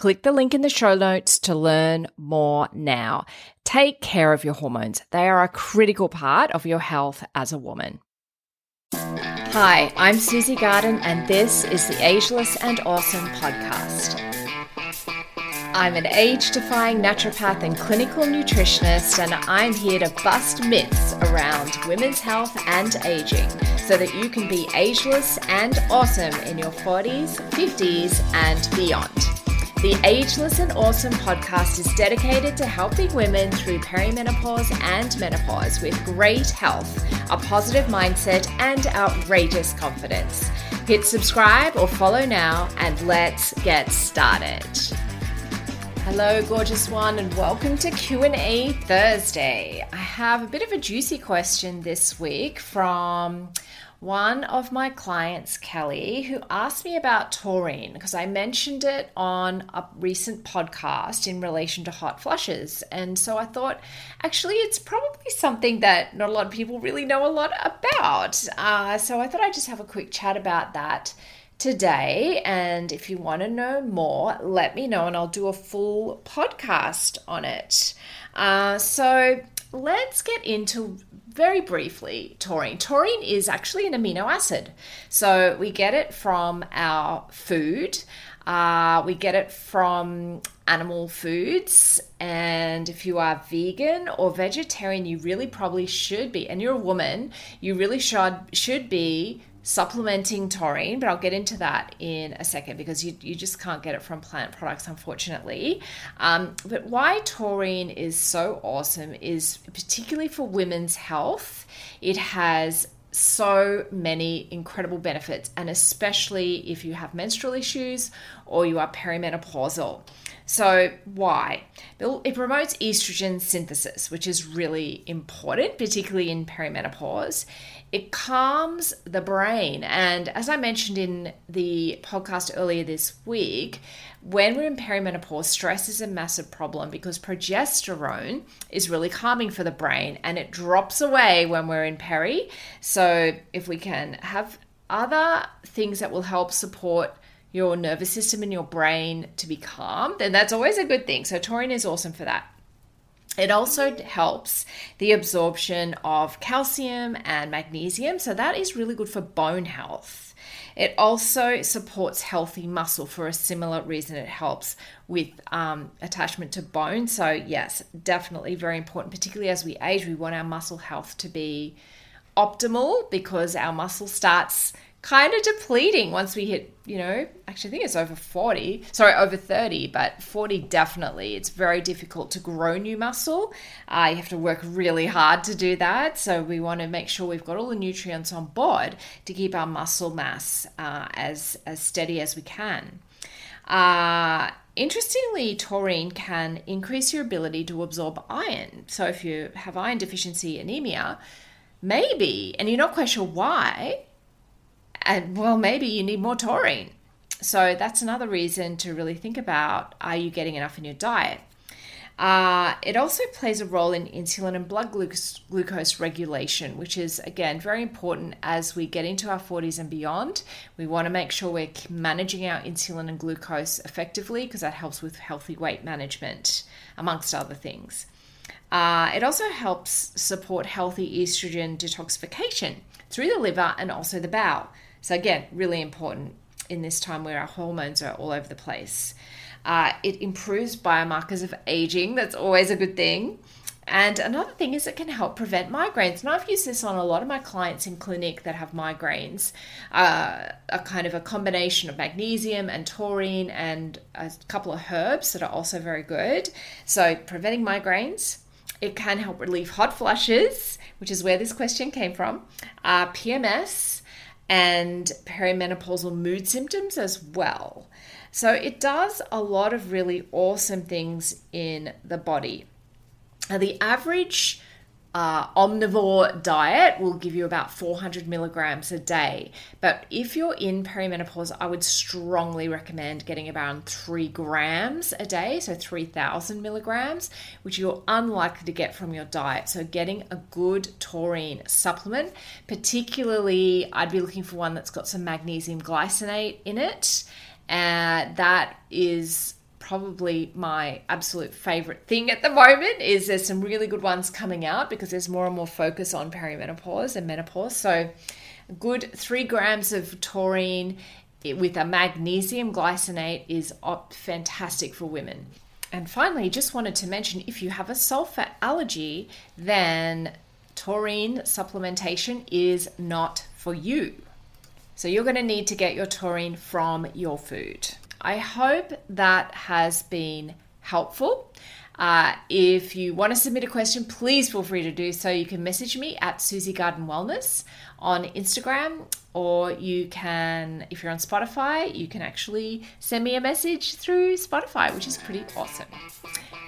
Click the link in the show notes to learn more now. Take care of your hormones. They are a critical part of your health as a woman. Hi, I'm Susie Garden, and this is the Ageless and Awesome podcast. I'm an age defying naturopath and clinical nutritionist, and I'm here to bust myths around women's health and aging so that you can be ageless and awesome in your 40s, 50s, and beyond. The Ageless and Awesome podcast is dedicated to helping women through perimenopause and menopause with great health, a positive mindset, and outrageous confidence. Hit subscribe or follow now, and let's get started. Hello, gorgeous one, and welcome to Q&A Thursday. I have a bit of a juicy question this week from one of my clients, Kelly, who asked me about taurine because I mentioned it on a recent podcast in relation to hot flushes. And so I thought, actually, it's probably something that not a lot of people really know a lot about. Uh, so I thought I'd just have a quick chat about that today. And if you want to know more, let me know and I'll do a full podcast on it. Uh, so let's get into very briefly taurine. Taurine is actually an amino acid. So we get it from our food, uh, we get it from animal foods. And if you are vegan or vegetarian, you really probably should be, and you're a woman, you really should, should be supplementing taurine, but I'll get into that in a second because you, you just can't get it from plant products, unfortunately. Um, but why taurine is so awesome is particularly for women's health, it has so many incredible benefits, and especially if you have menstrual issues or you are perimenopausal. So, why? It promotes estrogen synthesis, which is really important, particularly in perimenopause. It calms the brain. And as I mentioned in the podcast earlier this week, when we're in perimenopause, stress is a massive problem because progesterone is really calming for the brain and it drops away when we're in peri. So, if we can have other things that will help support your nervous system and your brain to be calm, then that's always a good thing. So, taurine is awesome for that. It also helps the absorption of calcium and magnesium, so that is really good for bone health. It also supports healthy muscle for a similar reason. It helps with um, attachment to bone. So, yes, definitely very important, particularly as we age. We want our muscle health to be optimal because our muscle starts kind of depleting once we hit, you know, actually, I think it's over 40, sorry, over 30, but 40 definitely. It's very difficult to grow new muscle. Uh, you have to work really hard to do that. So, we want to make sure we've got all the nutrients on board to keep our muscle mass uh, as, as steady as we can. Uh, interestingly, taurine can increase your ability to absorb iron. So, if you have iron deficiency anemia, maybe, and you're not quite sure why, and well, maybe you need more taurine. So that's another reason to really think about are you getting enough in your diet? Uh, it also plays a role in insulin and blood glucose, glucose regulation, which is, again, very important as we get into our 40s and beyond. We want to make sure we're managing our insulin and glucose effectively because that helps with healthy weight management, amongst other things. Uh, it also helps support healthy estrogen detoxification through the liver and also the bowel. So, again, really important in this time where our hormones are all over the place. Uh, it improves biomarkers of aging. That's always a good thing. And another thing is it can help prevent migraines. And I've used this on a lot of my clients in clinic that have migraines. Uh, a kind of a combination of magnesium and taurine and a couple of herbs that are also very good. So preventing migraines. It can help relieve hot flushes, which is where this question came from. Uh, PMS and perimenopausal mood symptoms as well. So it does a lot of really awesome things in the body. Now, the average uh, omnivore diet will give you about 400 milligrams a day. But if you're in perimenopause, I would strongly recommend getting about three grams a day, so 3,000 milligrams, which you're unlikely to get from your diet. So, getting a good taurine supplement, particularly, I'd be looking for one that's got some magnesium glycinate in it and that is probably my absolute favorite thing at the moment is there's some really good ones coming out because there's more and more focus on perimenopause and menopause. So a good three grams of taurine with a magnesium glycinate is fantastic for women. And finally just wanted to mention if you have a sulfur allergy then taurine supplementation is not for you. So you're going to need to get your taurine from your food. I hope that has been helpful. Uh, if you want to submit a question, please feel free to do so. You can message me at Susie Garden Wellness on Instagram, or you can, if you're on Spotify, you can actually send me a message through Spotify, which is pretty awesome.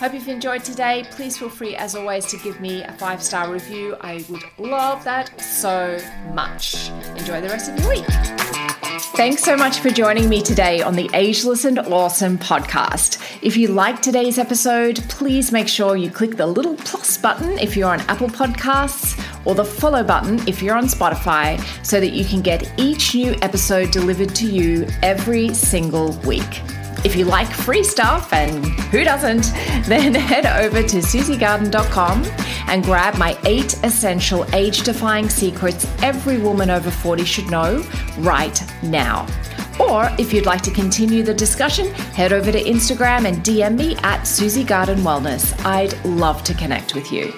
Hope you've enjoyed today. Please feel free, as always, to give me a five star review. I would love that so much. Enjoy the rest of your week. Thanks so much for joining me today on the Ageless and Awesome podcast. If you like today's episode, please make sure you click the little plus button if you're on Apple Podcasts or the follow button if you're on Spotify so that you can get each new episode delivered to you every single week. If you like free stuff, and who doesn't, then head over to susiegarden.com and grab my eight essential age defying secrets every woman over 40 should know right now. Or if you'd like to continue the discussion, head over to Instagram and DM me at Susie Garden Wellness. I'd love to connect with you.